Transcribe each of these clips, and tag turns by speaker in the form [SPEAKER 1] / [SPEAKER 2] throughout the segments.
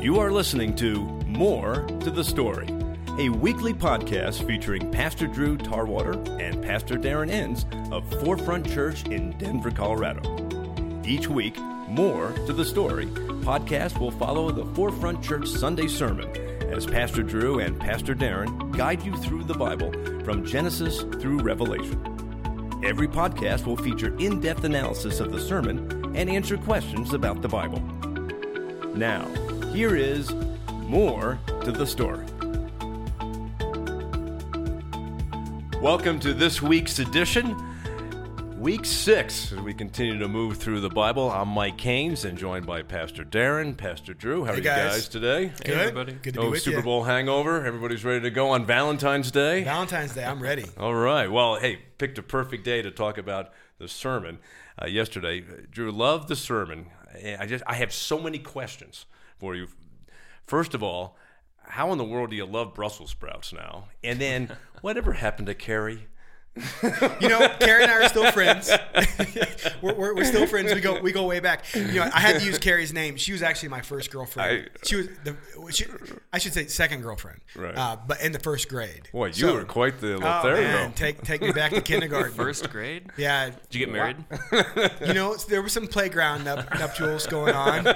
[SPEAKER 1] You are listening to More to the Story, a weekly podcast featuring Pastor Drew Tarwater and Pastor Darren Enns of Forefront Church in Denver, Colorado. Each week, More to the Story podcast will follow the Forefront Church Sunday sermon as Pastor Drew and Pastor Darren guide you through the Bible from Genesis through Revelation. Every podcast will feature in depth analysis of the sermon and answer questions about the Bible. Now, here is more to the story. Welcome to this week's edition, week six, as we continue to move through the Bible. I'm Mike Caines and joined by Pastor Darren, Pastor Drew. How
[SPEAKER 2] Hey,
[SPEAKER 1] are you
[SPEAKER 2] guys.
[SPEAKER 1] guys today?
[SPEAKER 2] Good.
[SPEAKER 3] everybody.
[SPEAKER 2] Good to
[SPEAKER 1] No
[SPEAKER 2] be with
[SPEAKER 1] Super
[SPEAKER 2] you.
[SPEAKER 1] Bowl hangover. Everybody's ready to go on Valentine's Day.
[SPEAKER 2] Valentine's Day. I'm ready.
[SPEAKER 1] All right. Well, hey, picked a perfect day to talk about the sermon uh, yesterday. Drew, loved the sermon. Eh, I just I have so many questions for you. First of all, how in the world do you love Brussels sprouts now? And then, whatever happened to Carrie?
[SPEAKER 2] You know, Carrie and I are still friends. we're, we're, we're still friends. We go we go way back. You know, I had to use Carrie's name. She was actually my first girlfriend.
[SPEAKER 1] I-
[SPEAKER 2] she was the she, I should say second girlfriend.
[SPEAKER 1] Right.
[SPEAKER 2] Uh, but in the first grade.
[SPEAKER 1] Boy, you
[SPEAKER 2] So-
[SPEAKER 1] were quite the
[SPEAKER 2] Oh
[SPEAKER 1] Lothario.
[SPEAKER 2] man, take take me back to kindergarten.
[SPEAKER 3] First grade?
[SPEAKER 2] Yeah.
[SPEAKER 3] Did you get married?
[SPEAKER 2] You know, there was some playground nup- nuptials going on.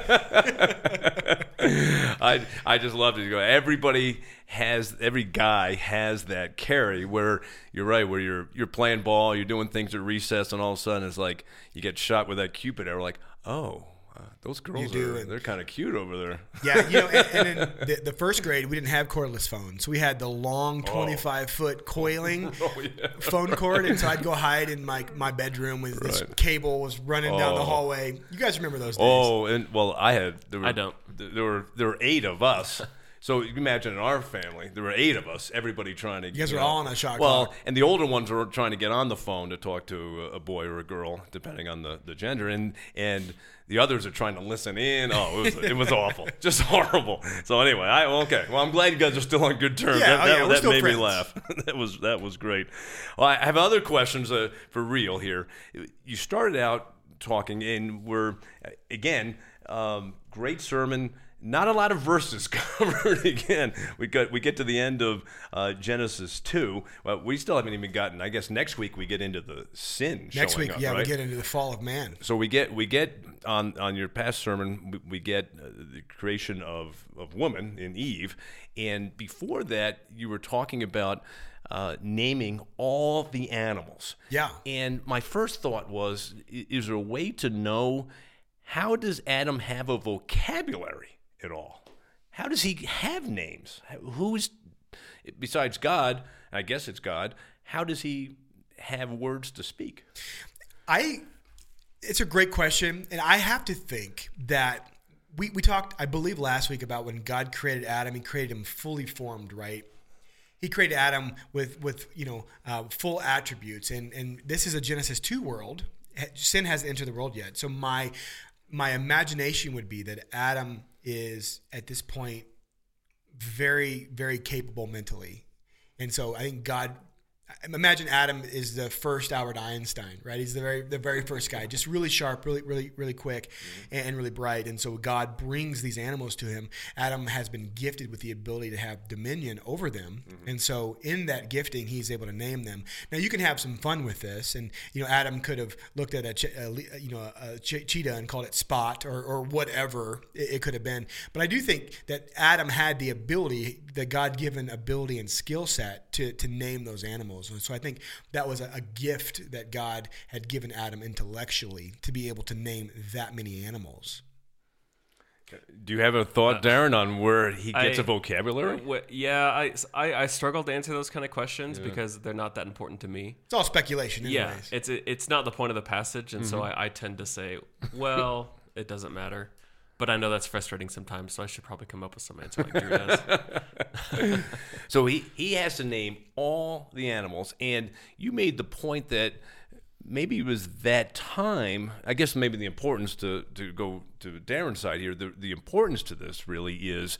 [SPEAKER 1] I I just loved it. You go, Everybody has every guy has that Carrie where you're right, where you're you're playing ball, you're doing things at recess, and all of a sudden it's like you get shot with that cupid arrow. Like, oh, uh, those girls
[SPEAKER 2] do,
[SPEAKER 1] are
[SPEAKER 2] and-
[SPEAKER 1] they're kind of cute over there.
[SPEAKER 2] Yeah, you know, and, and in the, the first grade, we didn't have cordless phones. We had the long,
[SPEAKER 1] Oh.
[SPEAKER 2] 25 foot coiling phone cord, and so I'd go hide in my my bedroom with this cable was running down the
[SPEAKER 1] Oh.
[SPEAKER 2] hallway. You guys remember those days?
[SPEAKER 1] Oh, and well, I had. There were,
[SPEAKER 3] I don't.
[SPEAKER 1] There were there were eight of us. So you can imagine in our family, there were eight of us. Everybody trying to. You
[SPEAKER 2] guys were all on a shot
[SPEAKER 1] Well,
[SPEAKER 2] clock.
[SPEAKER 1] and the older ones were trying to get on the phone to talk to a boy or a girl, depending on the, the gender, and and the others are trying to listen in. Oh, it was it was awful, just horrible. So anyway, I okay. Well, I'm glad you guys are still on good terms.
[SPEAKER 2] Yeah,
[SPEAKER 1] that
[SPEAKER 2] oh,
[SPEAKER 1] that,
[SPEAKER 2] yeah,
[SPEAKER 1] that
[SPEAKER 2] still
[SPEAKER 1] made
[SPEAKER 2] friends.
[SPEAKER 1] me laugh. that was that was great. Well, I have other questions uh, for real here. You started out talking, and we're again um, great sermon. Not a lot of verses covered. again, we got we get to the end of uh, Genesis two. Well, we still haven't even gotten. I guess next week we get into the sin.
[SPEAKER 2] Next week,
[SPEAKER 1] up,
[SPEAKER 2] yeah, we get into the fall of man.
[SPEAKER 1] So we get we get on on your past sermon we, we get uh, the creation of of woman in Eve, and before that you were talking about uh, naming all the animals.
[SPEAKER 2] Yeah.
[SPEAKER 1] And my first thought was, is there a way to know how does Adam have a vocabulary at all? How does he have names? Who's besides God? I guess it's God. How does he have words to speak?
[SPEAKER 2] I it's a great question, and I have to think that we, we talked, I believe, last week about when God created Adam, He created him fully formed, right? He created Adam with with you know uh, full attributes, and and this is a Genesis two world. Sin hasn't entered the world yet, so my my imagination would be that Adam is at this point very very capable mentally, and so I think God. Imagine Adam is the first Albert Einstein, right? He's the very the very first guy, just really sharp, really really really quick, and, and really bright. And so God brings these animals to him. Adam has been gifted with the ability to have dominion over them, mm-hmm. and so in that gifting, he's able to name them. Now you can have some fun with this, and you know Adam could have looked at a, che- a you know a che- cheetah and called it Spot or or whatever it, it could have been. But I do think that Adam had the ability, the God given ability and skill set to to name those animals. And so I think that was a, a gift that God had given Adam intellectually to be able to name that many animals.
[SPEAKER 1] Do you have a thought, uh, Darren, on where he gets
[SPEAKER 3] I-
[SPEAKER 1] a vocabulary?
[SPEAKER 3] Wh- Yeah, I, I, I struggle to answer those kind of questions because they're not that important to me.
[SPEAKER 2] It's all speculation, anyways.
[SPEAKER 3] Yeah, it's it's not the point of the passage, and so mm-hmm. I, I tend to say, well, it doesn't matter. But I know that's frustrating sometimes, so I should probably come up with some answer like Drew does.
[SPEAKER 1] So he, he has to name all the animals. And you made the point that maybe it was that time. I guess maybe the importance to, to go to Darren's side here, the, the importance to this really is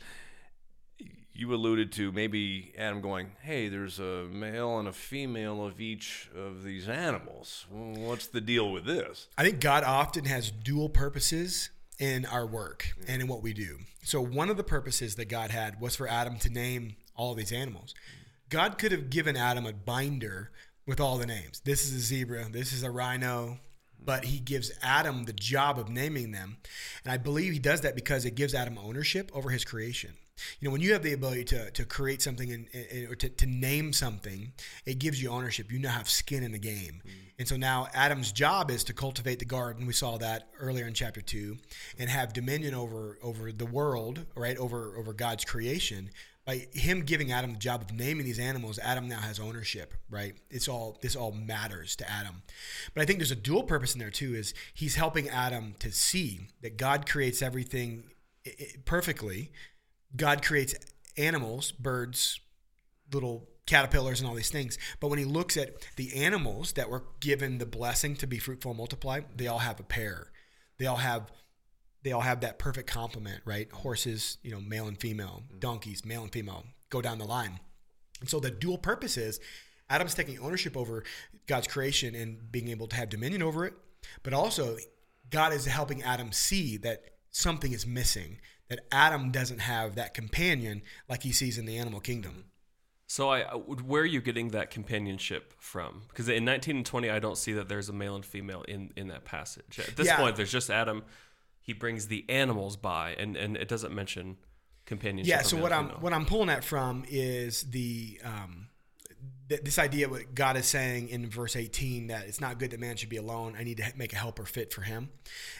[SPEAKER 1] you alluded to maybe Adam going, hey, there's a male and a female of each of these animals. What's the deal with this?
[SPEAKER 2] I think God often has dual purposes in our work mm. and in what we do. So one of the purposes that God had was for Adam to name all these animals. Mm. God could have given Adam a binder with all the names. This is a zebra, this is a rhino, mm. but he gives Adam the job of naming them. And I believe he does that because it gives Adam ownership over his creation. You know, when you have the ability to, to create something and, and or to, to name something, it gives you ownership. You now have skin in the game. Mm. And so now Adam's job is to cultivate the garden. We saw that earlier in chapter two, and have dominion over over the world, right? Over over God's creation by him giving Adam the job of naming these animals, Adam now has ownership, right? It's all this all matters to Adam. But I think there's a dual purpose in there too is he's helping Adam to see that God creates everything perfectly. God creates animals, birds, little caterpillars and all these things. But when he looks at the animals that were given the blessing to be fruitful and multiply, they all have a pair. They all have they all have that perfect complement, right? Horses, you know, male and female, mm-hmm. donkeys, male and female, go down the line. And so the dual purpose is Adam's taking ownership over God's creation and being able to have dominion over it, but also God is helping Adam see that something is missing, that Adam doesn't have that companion like he sees in the animal kingdom.
[SPEAKER 3] So, I, where are you getting that companionship from? Because in 19 and 20, I don't see that there's a male and female in, in that passage. At this yeah. point, there's just Adam he brings the animals by, and and it doesn't mention companionship.
[SPEAKER 2] Yeah. So what I'm what I'm pulling that from is the um, this idea what God is saying in verse 18 that it's not good that man should be alone. I need to make a helper fit for him.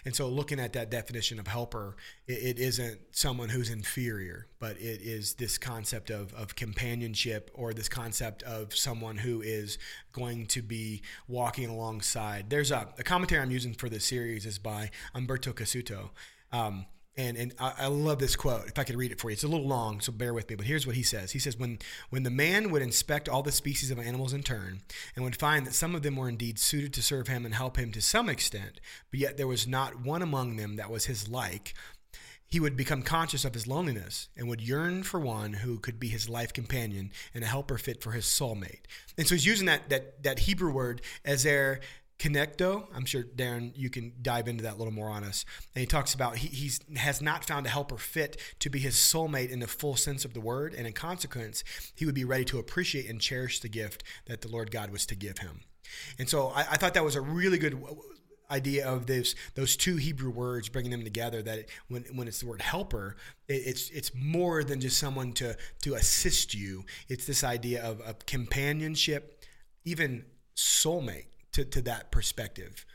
[SPEAKER 2] And so looking at that definition of helper, it, it isn't someone who's inferior, but it is this concept of, of companionship or this concept of someone who is going to be walking alongside. There's a, a commentary I'm using for this series is by Umberto Cassuto. Um, and and I, I, love this quote. If I could read it for you, it's a little long, so bear with me. But here's what he says: He says, "When when the man would inspect all the species of animals in turn, and would find that some of them were indeed suited to serve him and help him to some extent, but yet there was not one among them that was his like." He would become conscious of his loneliness and would yearn for one who could be his life companion and a helper fit for his soulmate. And so he's using that that that Hebrew word ezer Kenegdo, I'm sure Darren, you can dive into that a little more on us. And he talks about he he's, has not found a helper fit to be his soulmate in the full sense of the word, and in consequence, he would be ready to appreciate and cherish the gift that the Lord God was to give him. And so I, I thought that was a really good idea of this those two Hebrew words, bringing them together. That when when it's the word helper, it, it's it's more than just someone to to assist you. It's this idea of, of companionship, even soulmate to, to that perspective.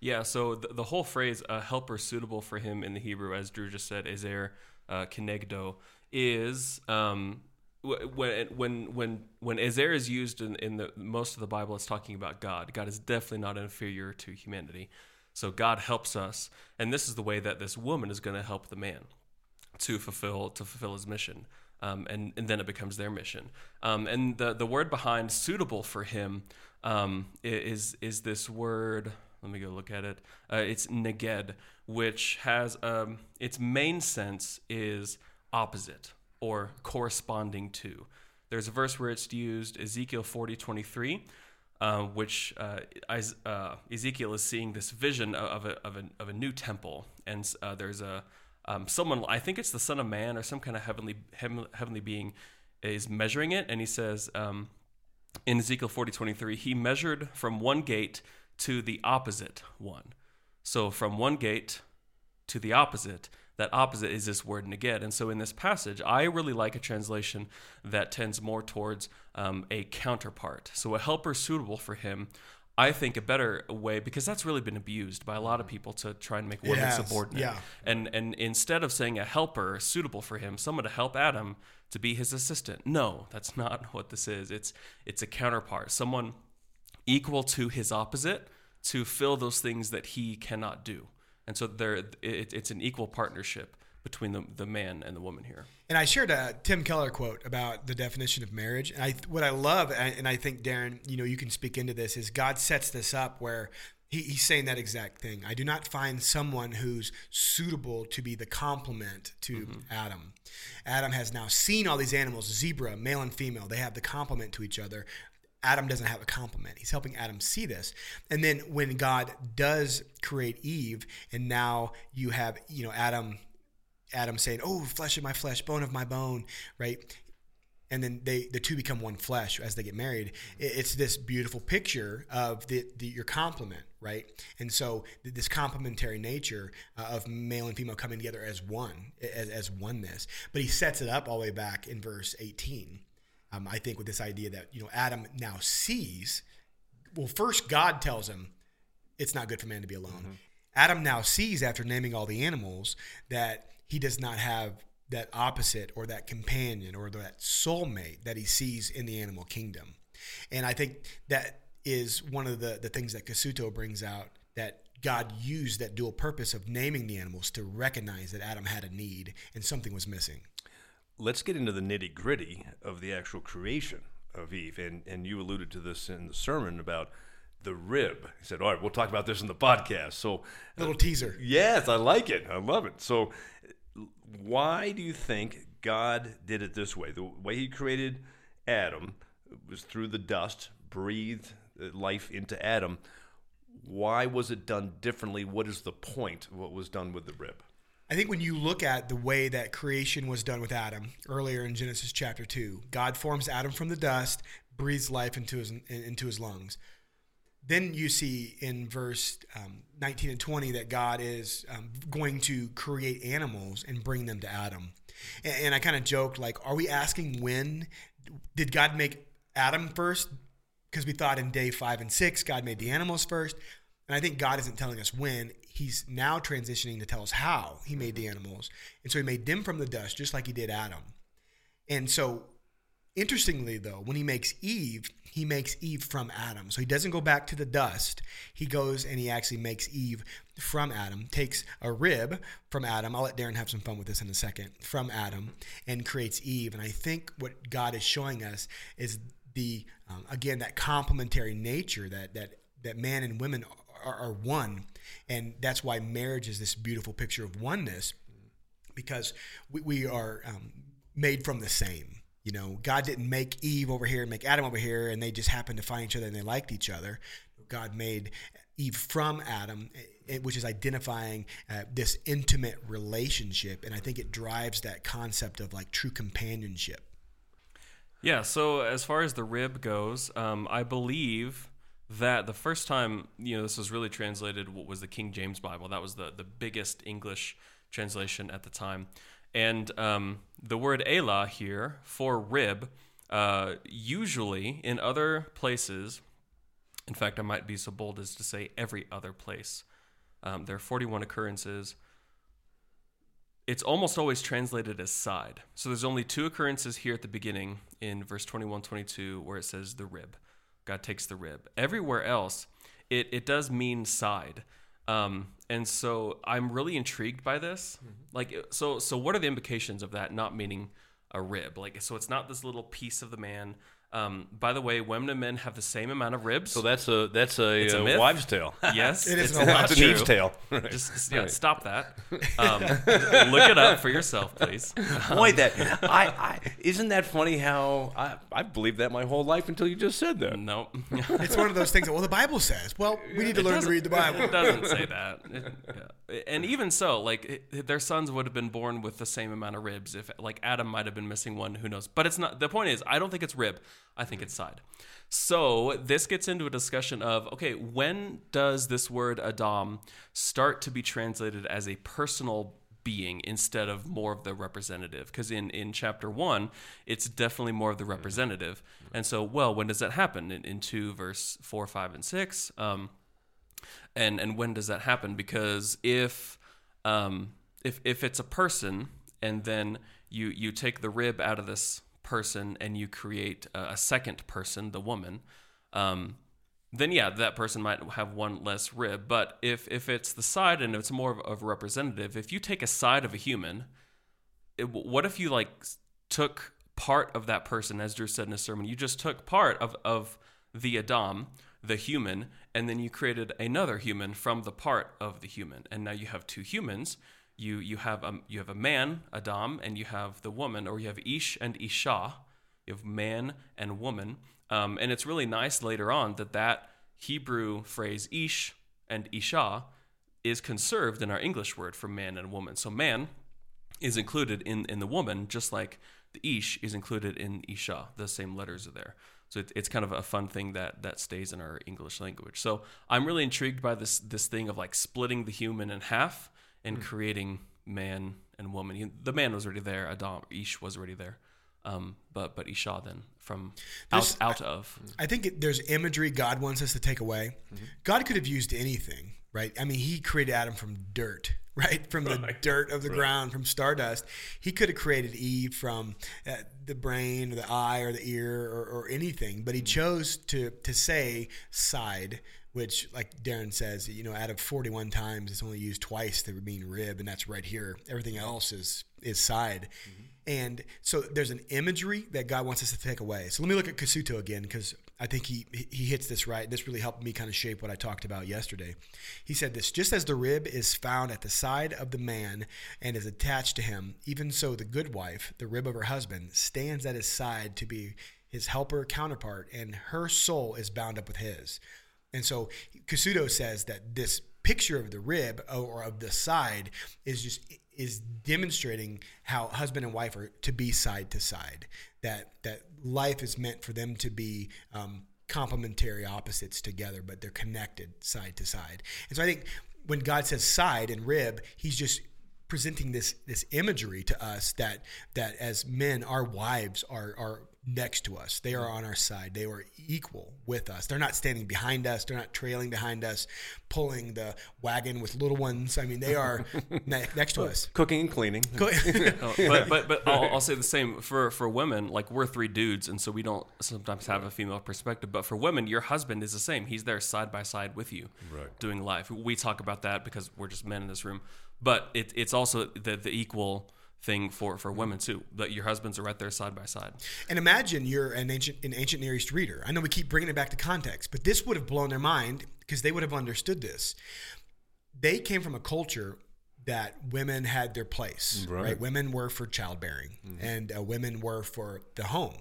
[SPEAKER 3] Yeah, so the, the whole phrase "a helper suitable for him" in the Hebrew, as Drew just said, "ezer uh, kenegdo," is um, when when when when ezer is used in, in the most of the Bible, it's talking about God. God is definitely not inferior to humanity. So God helps us, and this is the way that this woman is going to help the man to fulfill to fulfill his mission. Um, and, and then it becomes their mission. Um, and the, the word behind suitable for him um, is is this word. Let me go look at it. Uh, it's neged, which has um, its main sense is opposite or corresponding to. There's a verse where it's used, Ezekiel 40, 23, uh, which uh, uh, Ezekiel is seeing this vision of a, of a, of a new temple. And uh, there's a um, someone, I think it's the Son of Man or some kind of heavenly, heavenly being, is measuring it. And he says, um, in Ezekiel 40 23, he measured from one gate to the opposite one. So from one gate to the opposite, that opposite is this word neged. And so in this passage, I really like a translation that tends more towards um, a counterpart. So a helper suitable for him. I think a better way because that's really been abused by a lot of people to try and make women yes, subordinate. Yeah. And and instead of saying a helper suitable for him, someone to help Adam, to be his assistant. No, that's not what this is. It's it's a counterpart, someone equal to his opposite to fill those things that he cannot do. And so there, it, it's an equal partnership between the, the man and the woman here.
[SPEAKER 2] And I shared a Tim Keller quote about the definition of marriage. And I, what I love, and I think Darren, you know, you can speak into this, is God sets this up where he, he's saying that exact thing. I do not find someone who's suitable to be the complement to mm-hmm. Adam. Adam has now seen all these animals, zebra, male and female. They have the complement to each other. Adam doesn't have a complement. He's helping Adam see this. And then when God does create Eve, and now you have, you know, Adam Adam saying, "Oh, flesh of my flesh, bone of my bone," right? And then they the two become one flesh as they get married. It's this beautiful picture of the, the your complement, right? And so this complementary nature uh, of male and female coming together as one, as, as oneness. But he sets it up all the way back in verse 18. Um, I think with this idea that you know Adam now sees. Well, first God tells him it's not good for man to be alone. Mm-hmm. Adam now sees after naming all the animals that he does not have that opposite or that companion or that soulmate that he sees in the animal kingdom. And I think that is one of the, the things that Cassuto brings out that God used that dual purpose of naming the animals to recognize that Adam had a need and something was missing.
[SPEAKER 1] Let's get into the nitty gritty of the actual creation of Eve. And, and you alluded to this in the sermon about the rib. He said, All right, we'll talk about this in the podcast. So,
[SPEAKER 2] a little teaser.
[SPEAKER 1] Yes, I like it. I love it. So, why do you think God did it this way? The way He created Adam was through the dust, breathed life into Adam. Why was it done differently? What is the point what was done with the rib?
[SPEAKER 2] I think when you look at the way that creation was done with Adam earlier in Genesis chapter 2, God forms Adam from the dust, breathes life into his, into his lungs then you see in verse um, 19 and 20 that God is um, going to create animals and bring them to Adam. And, and I kind of joked, like, are we asking when? Did God make Adam first? Because we thought in day five and six, God made the animals first. And I think God isn't telling us when. He's now transitioning to tell us how he made the animals. And so he made them from the dust, just like he did Adam. And so Interestingly, though, when he makes Eve, he makes Eve from Adam. So he doesn't go back to the dust. He goes and he actually makes Eve from Adam, takes a rib from Adam. I'll let Darren have some fun with this in a second. From Adam and creates Eve. And I think what God is showing us is the um, again that complementary nature that that that man and women are, are one, and that's why marriage is this beautiful picture of oneness, because we, we are um, made from the same you know, God didn't make Eve over here and make Adam over here, and they just happened to find each other and they liked each other. God made Eve from Adam, eh, which is identifying uh, this intimate relationship, and I think it drives that concept of like true companionship.
[SPEAKER 3] Yeah. So as far as the rib goes, um, I believe that the first time you know this was really translated was the King James Bible. That was the the biggest English translation at the time. And um, the word elah here for rib, uh, usually in other places, in fact, I might be so bold as to say every other place, um, there are 41 occurrences. It's almost always translated as side. So there's only two occurrences here at the beginning in verse 21 22 where it says the rib. God takes the rib. Everywhere else, it, it does mean side. Um, and so I'm really intrigued by this. Mm-hmm. Like, so so what are the implications of that not meaning a rib? Like, so it's not this little piece of the man um, by the way, women and men have the same amount of ribs.
[SPEAKER 1] So that's a that's a, a,
[SPEAKER 3] a
[SPEAKER 1] wives' tale.
[SPEAKER 3] Yes,
[SPEAKER 2] it is
[SPEAKER 3] it's,
[SPEAKER 2] a
[SPEAKER 1] wives' thieves' tale.
[SPEAKER 3] Right. Just yeah, right. stop that. Um, look it up for yourself, please.
[SPEAKER 1] Boy, that I, I isn't that funny? How I I believed that my whole life until you just said that.
[SPEAKER 3] No,
[SPEAKER 2] it's one of those things. That, well, the Bible says. Well, we need to it learn to read the Bible.
[SPEAKER 3] It doesn't say that. It, yeah. And even so, like it, their sons would have been born with the same amount of ribs. If like Adam might have been missing one, who knows? But it's not. The point is, I don't think it's rib. I think it's side. So this gets into a discussion of okay, when does this word Adam start to be translated as a personal being instead of more of the representative? Because in in chapter one, it's definitely more of the representative. And so, well, when does that happen? In, in two, verse four, five, and six. Um, and and when does that happen? Because if um, if if it's a person and then you you take the rib out of this person and you create a, a second person, the woman, um, then yeah, that person might have one less rib. But if if it's the side and it's more of, a representative, if you take a side of a human, it, what if you like took part of that person, as Drew said in his sermon, you just took part of of the Adam, the human, and then you created another human from the part of the human, and now you have two humans you you have a you have a man Adam and you have the woman or you have Ish and Isha you have man and woman Um, and it's really nice later on that that Hebrew phrase ish and isha is conserved in our English word for man and woman. So man is included in, in the woman, just like the ish is included in isha. The same letters are there. So it, it's kind of a fun thing that that stays in our English language. So I'm really intrigued by this this thing of like splitting the human in half and creating man and woman. He- The man was already there. Adam Ish was already there. Um, but but Isha then from out out of
[SPEAKER 2] I think it, there's imagery God wants us to take away. God could have used anything, right? I mean, He created Adam from dirt, right? From the dirt of the ground, from stardust. He could have created Eve from uh, the brain, or the eye, or the ear, or, or anything. But He chose to to say side. Which, like Darren says, you know, out of 41 times, it's only used twice. The mean rib, and that's right here. Everything else is is side. Mm-hmm. And so there's an imagery that God wants us to take away. So let me look at Cassuto again because I think he he hits this right. This really helped me kind of shape what I talked about yesterday. He said this: just as the rib is found at the side of the man and is attached to him, even so the good wife, the rib of her husband, stands at his side to be his helper counterpart, and her soul is bound up with his. And so Cassuto says that this picture of the rib or of the side is just is demonstrating how husband and wife are to be side to side. That that life is meant for them to be um, complementary opposites together, but they're connected side to side. And so I think when God says side and rib, He's just presenting this this imagery to us that that as men, our wives are are next to us. They are on our side. They are equal with us. They're not standing behind us. They're not trailing behind us, pulling the wagon with little ones. I mean, they are ne- next to us.
[SPEAKER 4] Cooking and cleaning.
[SPEAKER 2] Go-
[SPEAKER 3] Oh, but but but I'll, I'll say the same for for women. Like we're three dudes, and so we don't sometimes have a female perspective. But for women, your husband is the same. He's there side by side with you,
[SPEAKER 4] Right.
[SPEAKER 3] doing life. We talk about that because we're just men in this room. But it, it's also the the equal thing for for women too. That your husbands are right there side by side.
[SPEAKER 2] And imagine you're an ancient an ancient Near East reader. I know we keep bringing it back to context, but this would have blown their mind because they would have understood this. They came from a culture that women had their place, right?
[SPEAKER 4] Right.
[SPEAKER 2] Women were for childbearing, and uh, women were for the home,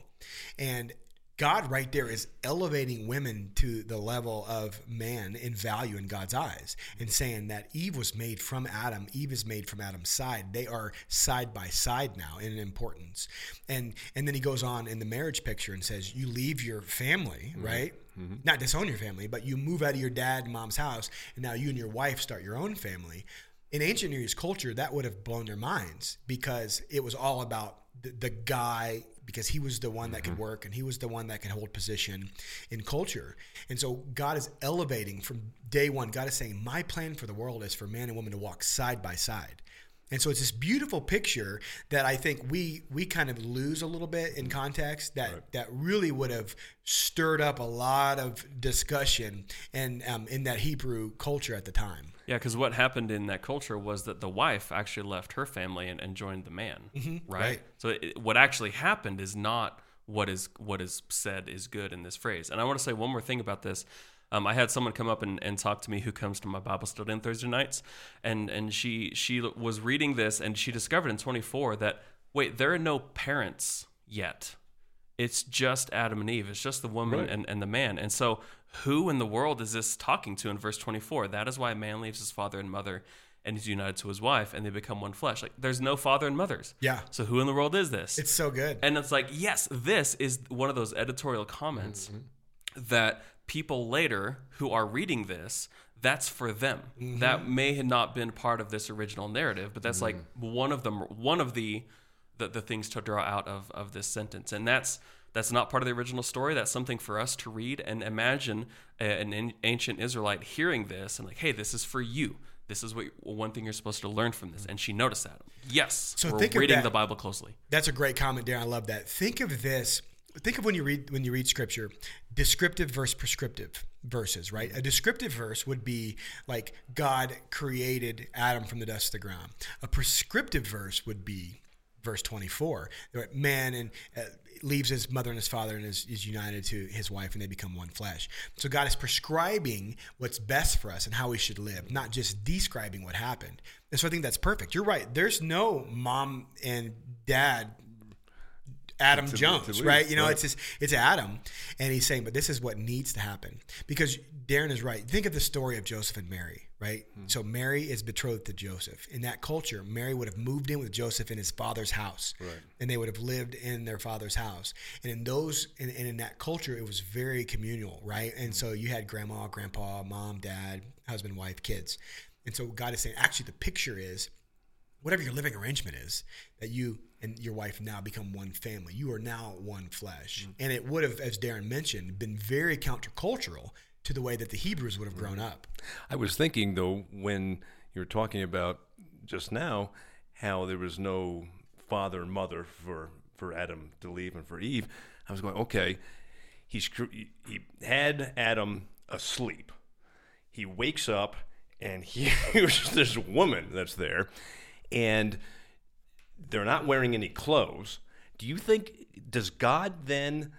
[SPEAKER 2] and God right there is elevating women to the level of man in value in God's eyes and saying that Eve was made from Adam, Eve is made from Adam's side. They are side by side now in importance. And and then he goes on in the marriage picture and says you leave your family, mm-hmm. right? Mm-hmm. Not disown your family, but you move out of your dad and mom's house and now you and your wife start your own family. In ancient Near East culture, that would have blown their minds because it was all about the, the guy because he was the one that could work and he was the one that could hold position in culture. And so God is elevating from day one. God is saying, My plan for the world is for man and woman to walk side by side. And so it's this beautiful picture that I think we we kind of lose a little bit in context that that really would have stirred up a lot of discussion and um, in that Hebrew culture at the time.
[SPEAKER 3] Yeah, because what happened in that culture was that the wife actually left her family and, and joined the man, right?
[SPEAKER 2] right.
[SPEAKER 3] So it, what actually happened is not what is what is said is good in this phrase. And I want to say one more thing about this. Um, I had someone come up and, and talk to me who comes to my Bible study on Thursday nights, and and she she was reading this and she discovered in 24 that wait there are no parents yet. It's just Adam and Eve. It's just the woman
[SPEAKER 4] Right.
[SPEAKER 3] and, and the man. And so, who in the world is this talking to in verse 24? That is why a man leaves his father and mother and is united to his wife, and they become one flesh. Like, there's no father and mothers.
[SPEAKER 2] Yeah.
[SPEAKER 3] So, who in the world is this?
[SPEAKER 2] It's so good.
[SPEAKER 3] and it's like, yes, this is one of those editorial comments mm-hmm. that people later who are reading this, that's for them. Mm-hmm. That may have not been part of this original narrative, but that's like mm-hmm. one of them, one of the, the the things to draw out of of this sentence, and that's that's not part of the original story. That's something for us to read and imagine a- an an ancient Israelite hearing this and like, hey, this is for you. This is what one thing you're supposed to learn from this, and she noticed that. Yes,
[SPEAKER 2] So
[SPEAKER 3] we're reading
[SPEAKER 2] that-
[SPEAKER 3] the Bible closely.
[SPEAKER 2] That's a great comment, Darren. I love that. Think of this. Think of when you read when you read scripture, descriptive versus prescriptive verses, right? A descriptive verse would be like God created Adam from the dust of the ground. A prescriptive verse would be verse 24 where man and uh, leaves his mother and his father and is, is united to his wife and they become one flesh. So god is prescribing what's best for us and how we should live not just describing what happened. And so i think that's perfect. You're right. There's no mom and dad Adam
[SPEAKER 1] to-
[SPEAKER 2] Jones,
[SPEAKER 1] to
[SPEAKER 2] right? You know,
[SPEAKER 1] right.
[SPEAKER 2] it's just, it's Adam, and he's saying, but this is what needs to happen. Because Darren is right. Think of the story of Joseph and Mary, right?
[SPEAKER 1] Hmm.
[SPEAKER 2] So Mary is betrothed to Joseph. In that culture, Mary would have moved in with Joseph in his father's house,
[SPEAKER 1] Right.
[SPEAKER 2] and they would have lived in their father's house. And in those, and, and in that culture, it was very communal, right? And so you had grandma, grandpa, mom, dad, husband, wife, kids. And so God is saying, actually, the picture is whatever your living arrangement is, that you and your wife now become one family. You are now one flesh. And it would have, as Darren mentioned, been very countercultural to the way that the Hebrews would have grown up.
[SPEAKER 1] I was thinking though when you were talking about just now how there was no father and mother for for Adam to leave and for Eve. I was going, okay, he's he had Adam asleep. He wakes up and he, here's this woman that's there, and they're not wearing any clothes. Do you think does God then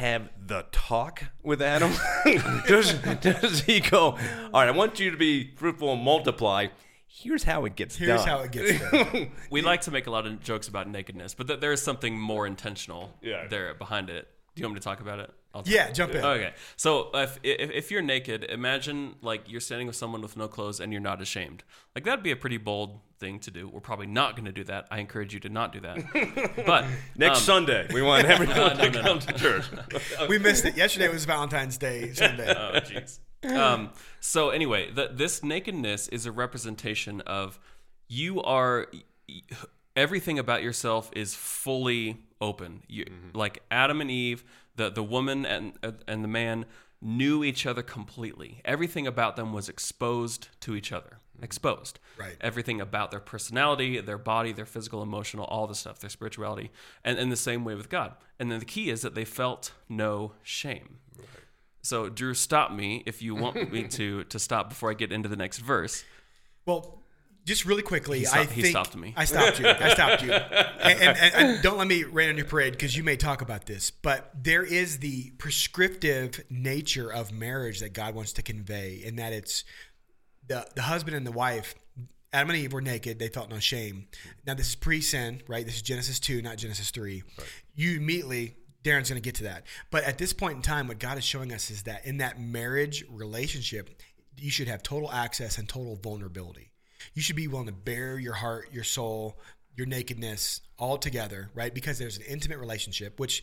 [SPEAKER 1] have the talk with Adam? does, does he go, all right, I want you to be fruitful and multiply. Here's how it gets
[SPEAKER 2] Here's
[SPEAKER 1] done.
[SPEAKER 2] how it gets done.
[SPEAKER 3] We like to make a lot of jokes about nakedness, but th- there is something more intentional
[SPEAKER 1] Yeah.
[SPEAKER 3] there behind it. Do you want me to talk about it? I'll talk.
[SPEAKER 2] yeah, jump in.
[SPEAKER 3] Okay. So if, if if you're naked, imagine like you're standing with someone with no clothes and you're not ashamed. Like that'd be a pretty bold thing to do. We're probably not going to do that. I encourage you to not do that. But
[SPEAKER 1] Next
[SPEAKER 3] um,
[SPEAKER 1] Sunday, we want everyone
[SPEAKER 3] no,
[SPEAKER 1] to
[SPEAKER 3] no,
[SPEAKER 1] come
[SPEAKER 3] no.
[SPEAKER 1] to church.
[SPEAKER 2] We missed it. Yesterday was Valentine's Day Sunday.
[SPEAKER 3] oh jeez. Um, so anyway, the, this nakedness is a representation of you are everything about yourself is fully open. You, Like Adam and Eve, the the woman and and the man knew each other completely. Everything about them was exposed to each other. Exposed.
[SPEAKER 2] Right.
[SPEAKER 3] Everything about their personality, their body, their physical, emotional, all the stuff, their spirituality, and in the same way with God. And then the key is that they felt no shame. So, Drew, stop me if you want me to to stop before I get into the next verse.
[SPEAKER 2] Well, just really quickly,
[SPEAKER 3] stopped-
[SPEAKER 2] I
[SPEAKER 3] he stopped me.
[SPEAKER 2] I stopped you. I stopped you. And, and, and, and don't let me rain on your parade because you may talk about this, but there is the prescriptive nature of marriage that God wants to convey, in that it's the the husband and the wife. Adam and Eve were naked; they felt no shame. Now, this is pre-sin, right? This is Genesis two, not Genesis three. You immediately. Darren's going to get to that. But at this point in time, what God is showing us is that in that marriage relationship, you should have total access and total vulnerability. You should be willing to bear your heart, your soul, your nakedness all together, right? Because there's an intimate relationship, which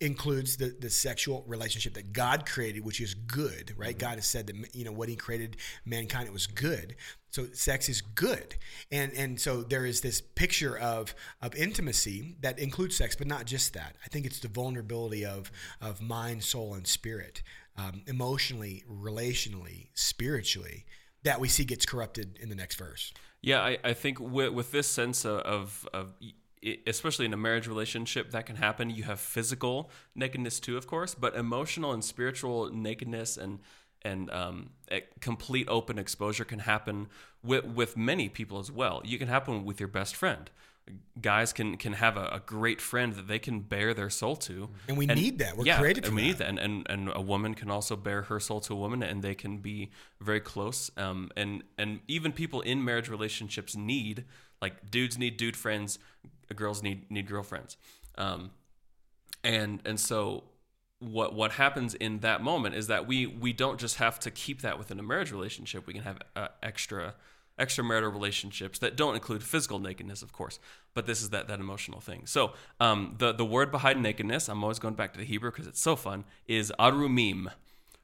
[SPEAKER 2] includes the, the sexual relationship that God created, which is good, right? God has said that you know what He created mankind, it was good. So sex is good, and and so there is this picture of of intimacy that includes sex, but not just that. I think it's the vulnerability of of mind, soul, and spirit, um, emotionally, relationally, spiritually, that we see gets corrupted in the next verse.
[SPEAKER 3] Yeah, I, I think with, with this sense of, of, of especially in a marriage relationship, that can happen. You have physical nakedness too, of course, but emotional and spiritual nakedness and and um, a complete open exposure can happen with with many people as well. You can happen with your best friend. Guys can can have a, a great friend that they can bear their soul to,
[SPEAKER 2] And we need that. We're created
[SPEAKER 3] and we
[SPEAKER 2] that.
[SPEAKER 3] need that and, and and a woman can also bear her soul to a woman and they can be very close um and and even people in marriage relationships need like dudes need dude friends girls need need girlfriends. Um and and so what what happens in that moment is that we we don't just have to keep that within a marriage relationship. We can have uh, extra extramarital relationships that don't include physical nakedness of course but this is that that emotional thing. So um, the the word behind nakedness i'm always going back to the hebrew because it's so fun is arumim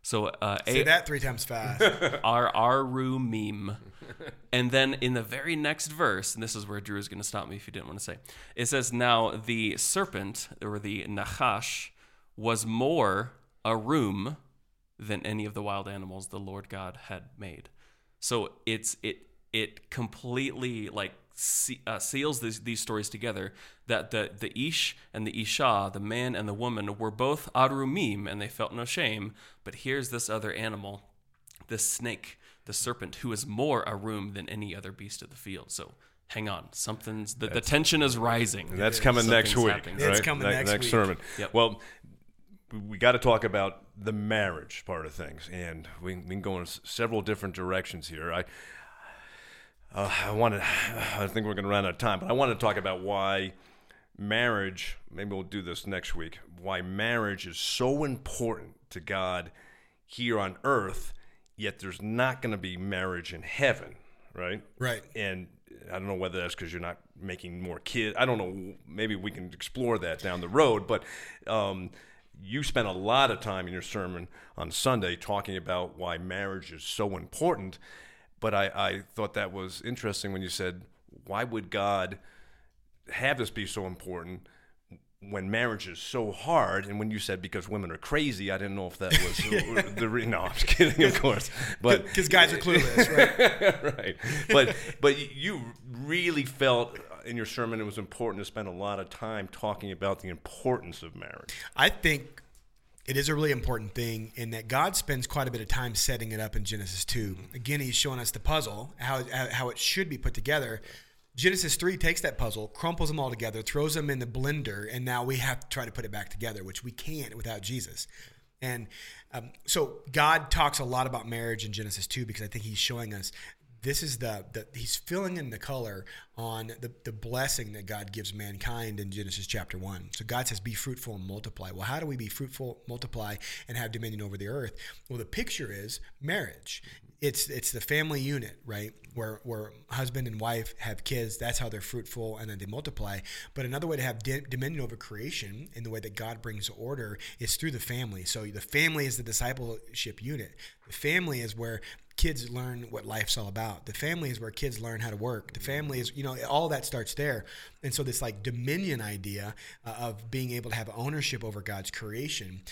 [SPEAKER 3] so uh,
[SPEAKER 2] Say
[SPEAKER 3] a-
[SPEAKER 2] that three times fast.
[SPEAKER 3] Ar aru meme. and then in the very next verse, and this is where Drew is going to stop me if you didn't want to say, it says, Now the serpent, or the Nachash, was more arum than any of the wild animals the Lord God had made. So it's it it completely like se- uh, seals these, these stories together that the the ish and the isha, the man and the woman, were both arumim and they felt no shame. But here's this other animal, this snake, the serpent, who is more arum than any other beast of the field. So hang on, something's the, the tension is rising.
[SPEAKER 1] And that's coming next week.
[SPEAKER 3] happening.
[SPEAKER 1] Right?
[SPEAKER 2] It's coming
[SPEAKER 1] Ne-
[SPEAKER 2] next week.
[SPEAKER 1] sermon.
[SPEAKER 3] Yep.
[SPEAKER 1] Well, we- we got to talk about the marriage part of things, and we, we can go in s- several different directions here. I, uh, I wanted, I think we're going to run out of time, but I want to talk about why marriage, maybe we'll do this next week, why marriage is so important to God here on earth, yet there's not going to be marriage in heaven, right?
[SPEAKER 2] Right.
[SPEAKER 1] And I don't know whether that's because you're not making more kids. I don't know. Maybe we can explore that down the road. But um, you spent a lot of time in your sermon on Sunday talking about why marriage is so important. But I, I thought that was interesting when you said, why would God have this be so important? when marriage is so hard, and when you said because women are crazy, I didn't know if that was the re- no. I'm just kidding, of course. But
[SPEAKER 2] because guys are clueless, right?
[SPEAKER 1] right. But but you really felt uh, in your sermon it was important to spend a lot of time talking about the importance of marriage.
[SPEAKER 2] I think it is a really important thing in that God spends quite a bit of time setting it up in Genesis 2. Again, he's showing us the puzzle, how, how it should be put together. Genesis 3 takes that puzzle, crumples them all together, throws them in the blender, and now we have to try to put it back together, which we can't without Jesus. And um, so God talks a lot about marriage in Genesis 2 because I think he's showing us this is the, the he's filling in the color on the, the blessing that God gives mankind in Genesis chapter 1. So God says, Be fruitful and multiply. Well, how do we be fruitful, multiply, and have dominion over the earth? Well, the picture is marriage it's it's the family unit, right? Where where husband and wife have kids. That's how they're fruitful and then they multiply. But another way to have di- dominion over creation in the way that God brings order is through the family. So the family is the discipleship unit. The family is where kids learn what life's all about. The family is where kids learn how to work. The family is, you know, all that starts there. And so this like dominion idea uh, of being able to have ownership over God's creation,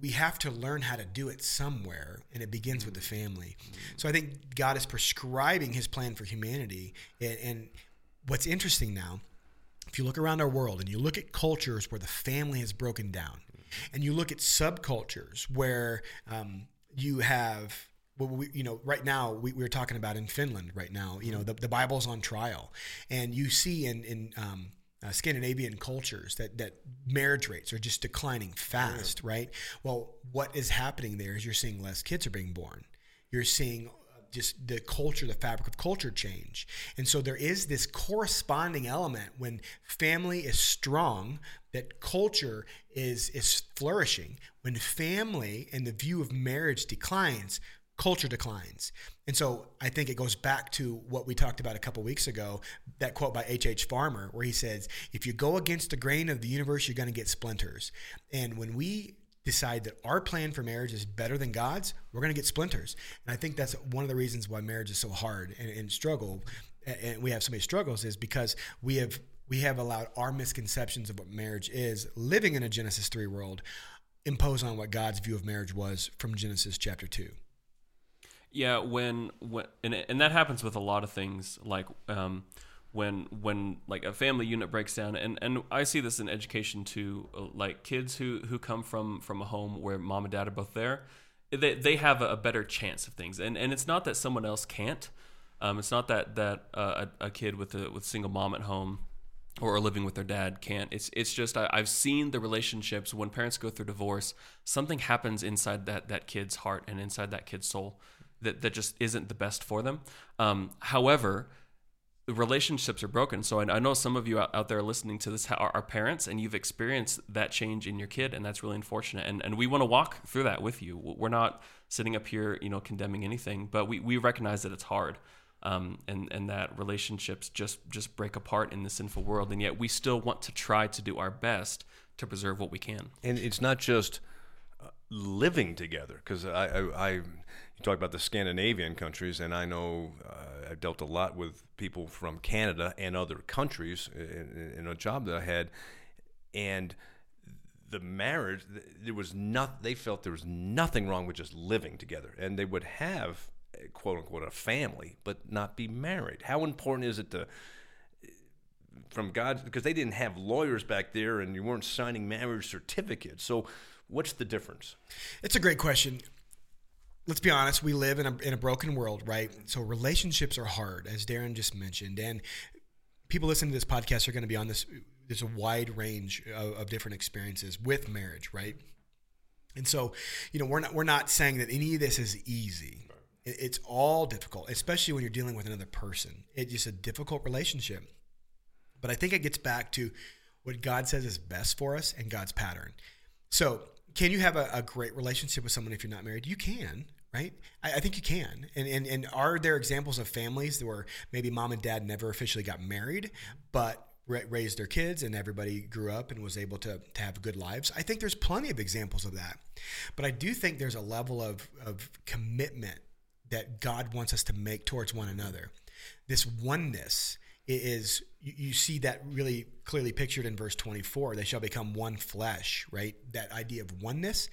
[SPEAKER 2] we have to learn how to do it somewhere, and it begins with the family. So I think God is prescribing His plan for humanity, and, and what's interesting now. If you look around our world and you look at cultures where the family has broken down, and you look at subcultures where um, you have well, we, you know, right now we, we're talking about in Finland right now, you know, the, the Bible's on trial and you see in, in, um, uh, Scandinavian cultures that, that marriage rates are just declining fast, yeah. right? Well, what is happening there is you're seeing less kids are being born. You're seeing just the culture, the fabric of culture change. And so there is this corresponding element when family is strong, that culture is is flourishing. When family and the view of marriage declines, culture declines. And so I think it goes back to what we talked about a couple weeks ago, that quote by H.H. H. Farmer, where he says, if you go against the grain of the universe, you're going to get splinters. And when we decide that our plan for marriage is better than God's, we're going to get splinters. And I think that's one of the reasons why marriage is so hard and, and struggle, and we have so many struggles, is because we have we have allowed our misconceptions of what marriage is, living in a Genesis three world, impose on what God's view of marriage was from Genesis chapter two.
[SPEAKER 3] Yeah, when when and and that happens with a lot of things like um, when when like a family unit breaks down and and I see this in education too like kids who who come from from a home where mom and dad are both there they they have a, better chance of things and and it's not that someone else can't um, it's not that that uh, a, a kid with a with single mom at home or living with their dad can't. It's it's just I, have seen the relationships when parents go through divorce. Something happens inside that that kid's heart and inside that kid's soul that, that just isn't the best for them. Um, however, relationships are broken. So I, I, know some of you out, out there listening to this are, are, parents and you've experienced that change in your kid and that's really unfortunate. And, and we want to walk through that with you. We're not sitting up here, you know, condemning anything, but we, we recognize that it's hard. Um, and, and that relationships just, just break apart in the sinful world. And yet we still want to try to do our best to preserve what we can.
[SPEAKER 1] And it's not just living together because I, I, I you talk about the Scandinavian countries, and I know uh, I've dealt a lot with people from Canada and other countries in, in, a job that I had, and the marriage there was not. They felt there was nothing wrong with just living together, and they would have quote unquote a family, but not be married. How important is it to from God because they didn't have lawyers back there, and you weren't signing marriage certificates, so. What's the difference?
[SPEAKER 2] It's a great question let's be honest, we live in a, in a broken world, right? So relationships are hard, as Darren just mentioned. And people listening to this podcast are going to be on this, there's a wide range of, of different experiences with marriage, right? And so, you know, we're not, we're not saying that any of this is easy. it's all difficult, especially when you're dealing with another person. It's just a difficult relationship. But I think it gets back to what God says is best for us and God's pattern. So, can you have a, a great relationship with someone if you're not married? You can, right? I, I think you can. And, and and are there examples of families where maybe mom and dad never officially got married, but ra- raised their kids and everybody grew up and was able to, to have good lives? I think there's plenty of examples of that. But I do think there's a level of, of commitment that God wants us to make towards one another. This oneness is you, you see that really clearly pictured in verse 24 they shall become one flesh right? That idea of oneness.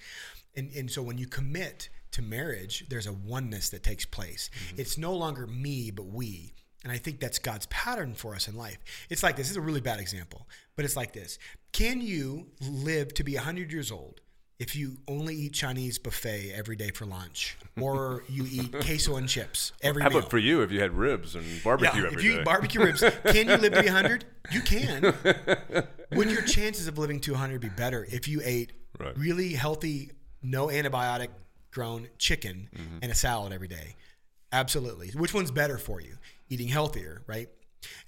[SPEAKER 2] And and so when you commit to marriage there's a oneness that takes place. Mm-hmm. It's no longer me but we. And i think that's god's pattern for us in life. It's like this, this is a really bad example but it's like this. Can you live to be 100 years old if you only eat Chinese buffet every day for lunch, or you eat queso and chips every
[SPEAKER 4] How
[SPEAKER 2] meal.
[SPEAKER 4] about for you if you had ribs and barbecue
[SPEAKER 2] Yeah,
[SPEAKER 4] every
[SPEAKER 2] if you
[SPEAKER 4] day?
[SPEAKER 2] eat barbecue ribs, can you live to be 100? You can. Would your chances of living to 100 be better if you ate
[SPEAKER 4] Right.
[SPEAKER 2] really healthy, no antibiotic grown chicken
[SPEAKER 4] Mm-hmm.
[SPEAKER 2] and a salad every day? Absolutely. Which one's better for you? Eating healthier, right?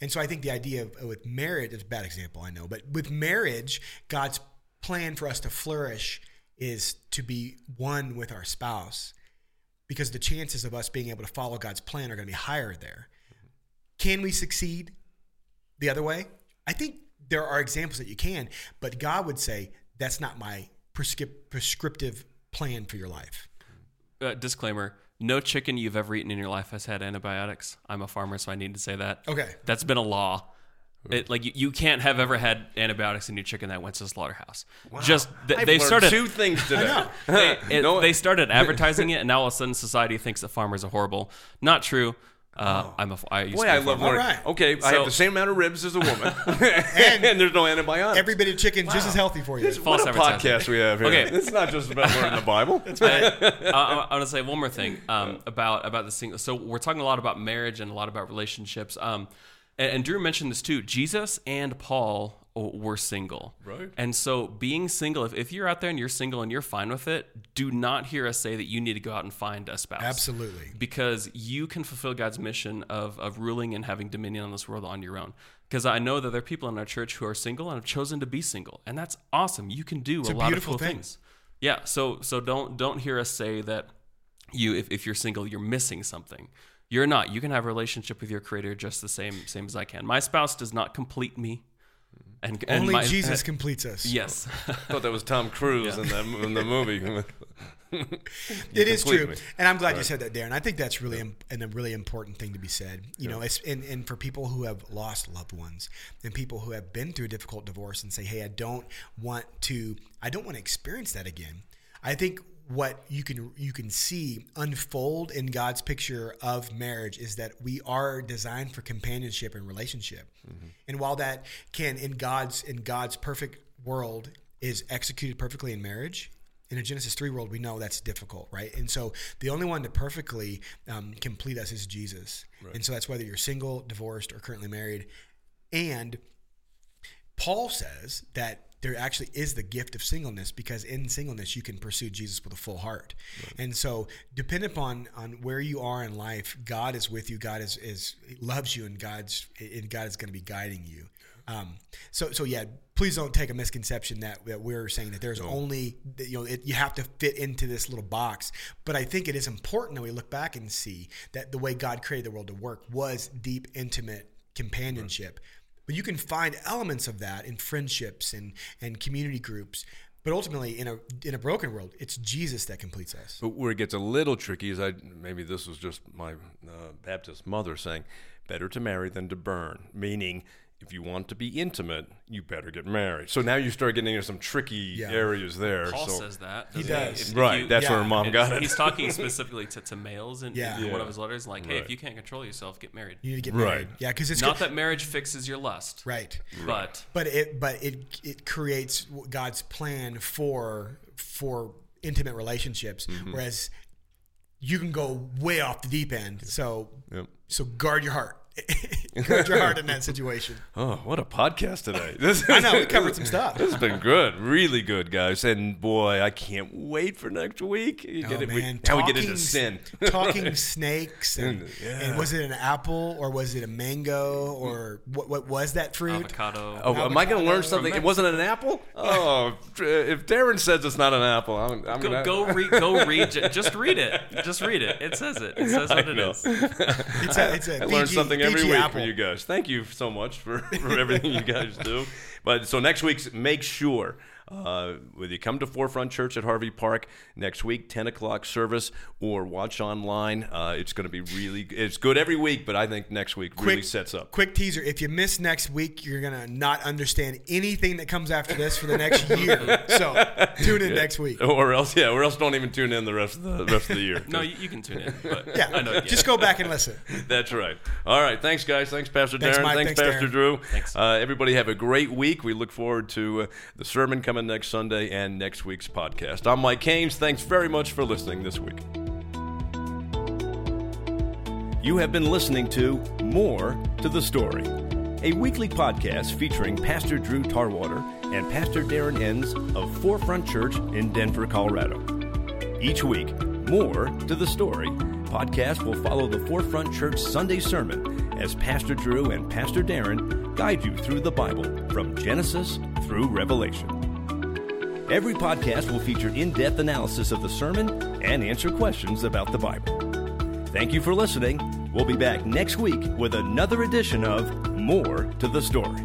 [SPEAKER 2] And so I think the idea of with marriage is a bad example, I know, but with marriage, God's plan for us to flourish is to be one with our spouse because the chances of us being able to follow God's plan are going to be higher there. Can we succeed the other way? I think there are examples that you can, but God would say that's not my prescrip- prescriptive plan for your life.
[SPEAKER 3] Uh, disclaimer: No chicken you've ever eaten in your life has had antibiotics. I'm a farmer, so I need to say that.
[SPEAKER 2] Okay.
[SPEAKER 3] That's been a law. It, like you, you can't have ever had antibiotics in your chicken that went to the slaughterhouse. Just th-
[SPEAKER 4] I've
[SPEAKER 3] they started
[SPEAKER 4] two things today.
[SPEAKER 3] they, it-
[SPEAKER 4] No-
[SPEAKER 3] they started advertising it, and now all of a sudden society thinks that farmers are horrible. Not true. Uh, I'm a. f- I used
[SPEAKER 4] Boy,
[SPEAKER 3] to be
[SPEAKER 4] love
[SPEAKER 3] farmer.
[SPEAKER 4] learning.
[SPEAKER 2] right.
[SPEAKER 4] Okay, I have the same amount of ribs as a woman, and, there's no antibiotics.
[SPEAKER 2] Every bit of chicken just as healthy for you.
[SPEAKER 4] This- what
[SPEAKER 3] False
[SPEAKER 4] a podcast we have here.
[SPEAKER 3] Okay.
[SPEAKER 4] it's not just about learning the Bible.
[SPEAKER 3] I, I, I want to say one more thing um, about about the single. So we're talking a lot about marriage and a lot about relationships. Um, and, and Drew mentioned this too. Jesus and Paul uh, were single,
[SPEAKER 4] Right.
[SPEAKER 3] And so being single, if, if you're out there and you're single and you're fine with it, do not hear us say that you need to go out and find a spouse.
[SPEAKER 2] Absolutely.
[SPEAKER 3] because you can fulfill God's mission of of ruling and having dominion on this world on your own. Because I know that there are people in our church who are single and have chosen to be single, and that's awesome. You can do a,
[SPEAKER 2] a
[SPEAKER 3] lot of cool
[SPEAKER 2] thing.
[SPEAKER 3] things. Yeah. So so don't don't hear us say that you if, if you're single you're missing something. You're not. You can have a relationship with your creator just the same same as I can. My spouse does not complete me. And, and
[SPEAKER 2] Only
[SPEAKER 3] my-
[SPEAKER 2] Jesus completes us.
[SPEAKER 3] Yes.
[SPEAKER 4] I thought that was Tom Cruise in, that, in the movie.
[SPEAKER 2] It is true,
[SPEAKER 4] me.
[SPEAKER 2] and I'm glad you said that, Darren. I think that's really im- and a really important thing to be said. You know, it's, and and for people who have lost loved ones and people who have been through a difficult divorce and say, "Hey, I don't want to, I don't want to experience that again." I think what you can you can see unfold in God's picture of marriage is that we are designed for companionship and relationship. And while that can in God's in God's perfect world is executed perfectly in marriage, in a Genesis 3 world, we know that's difficult, right? And so the only one to perfectly um, complete us is Jesus. And so that's whether you're single, divorced, or currently married. And Paul says that there actually is the gift of singleness because in singleness you can pursue Jesus with a full heart. And so depending upon on where you are in life, God is with you. God is, is loves you and God's and God is going to be guiding you. Um, so so yeah, please don't take a misconception that, that we're saying that there's only you know it, you have to fit into this little box. But I think it is important that we look back and see that the way God created the world to work was deep, intimate companionship. But you can find elements of that in friendships and, and community groups. But ultimately, in a in a broken world, it's Jesus that completes us.
[SPEAKER 4] But where it gets a little tricky is I maybe this was just my uh, Baptist mother saying, "Better to marry than to burn," meaning if you want to be intimate, you better get married. So now you start getting into some tricky
[SPEAKER 2] Yeah.
[SPEAKER 4] areas there.
[SPEAKER 3] Paul
[SPEAKER 4] so,
[SPEAKER 3] says that.
[SPEAKER 2] He
[SPEAKER 3] doesn't
[SPEAKER 2] does.
[SPEAKER 3] If- if
[SPEAKER 4] right,
[SPEAKER 3] you-
[SPEAKER 4] that's
[SPEAKER 2] yeah.
[SPEAKER 4] where mom
[SPEAKER 3] And
[SPEAKER 4] got it.
[SPEAKER 3] He's talking specifically to, to males in,
[SPEAKER 2] Yeah.
[SPEAKER 3] in one of his letters, like, hey,
[SPEAKER 4] Right.
[SPEAKER 3] if you can't control yourself, get married.
[SPEAKER 2] You need to get
[SPEAKER 4] Right.
[SPEAKER 2] married. Yeah, because it's
[SPEAKER 3] Not
[SPEAKER 2] good-
[SPEAKER 3] that marriage fixes your lust,
[SPEAKER 2] right.
[SPEAKER 3] but
[SPEAKER 2] But it but it it creates God's plan for for intimate relationships,
[SPEAKER 4] Mm-hmm.
[SPEAKER 2] whereas you can go way off the deep end. So
[SPEAKER 4] Yep.
[SPEAKER 2] So guard your heart. Guard your heart in that situation.
[SPEAKER 4] Oh, what a podcast today! This
[SPEAKER 2] I know we covered some stuff.
[SPEAKER 4] This has been good, really good, guys. And boy, I can't wait for next week. You
[SPEAKER 2] Oh,
[SPEAKER 4] get it- we-
[SPEAKER 2] man.
[SPEAKER 4] how we get into
[SPEAKER 2] Talking-
[SPEAKER 4] sin.
[SPEAKER 2] talking snakes, and,
[SPEAKER 4] Yeah.
[SPEAKER 2] and was it an apple or was it a mango or what? What was that fruit?
[SPEAKER 3] Avocado.
[SPEAKER 4] Oh, am I going to learn something? It wasn't an apple. Oh, if Darren says it's not an apple, I'm, I'm
[SPEAKER 3] Go,
[SPEAKER 4] gonna
[SPEAKER 3] go read. Go read. ju- Just read it. Just read it. It says it. It says
[SPEAKER 4] I
[SPEAKER 3] what it
[SPEAKER 4] know.
[SPEAKER 3] is.
[SPEAKER 2] It's a, it's a
[SPEAKER 4] I learn
[SPEAKER 2] Fiji-
[SPEAKER 4] something every week
[SPEAKER 2] apple.
[SPEAKER 4] from you guys. Thank you so much for, for everything you guys do. But so next week's, make sure uh, whether you come to Forefront Church at Harvey Park next week, 10 o'clock service, or watch online. Uh, it's going to be really. It's good every week, but I think next week really sets up.
[SPEAKER 2] Quick teaser: If you miss next week, you're gonna not understand anything that comes after this for the next year. So tune in next week.
[SPEAKER 4] Or else, yeah, or else don't even tune in the rest of the rest of the year.
[SPEAKER 3] No, you, you can tune in. But
[SPEAKER 2] Yeah,
[SPEAKER 3] I know.
[SPEAKER 2] just go back and listen.
[SPEAKER 4] That's right. All right. Thanks, guys. Thanks, Pastor
[SPEAKER 2] Thanks,
[SPEAKER 4] Darren.
[SPEAKER 2] Mike.
[SPEAKER 4] Thanks,
[SPEAKER 2] Thanks,
[SPEAKER 4] Pastor
[SPEAKER 2] Darren.
[SPEAKER 4] Drew.
[SPEAKER 3] Thanks.
[SPEAKER 4] Uh, everybody have a great week. We look forward to uh, the sermon coming next Sunday and next week's podcast. I'm Mike Haynes. Thanks very much for listening this week.
[SPEAKER 1] You have been listening to More to the Story, a weekly podcast featuring Pastor Drew Tarwater and Pastor Darren Enns of Forefront Church in Denver, Colorado. Each week, More to the Story podcast will follow the Forefront Church Sunday sermon as Pastor Drew and Pastor Darren guide you through the Bible from Genesis through Revelation. Every podcast will feature in depth analysis of the sermon and answer questions about the Bible. Thank you for listening. We'll be back next week with another edition of More to the Story.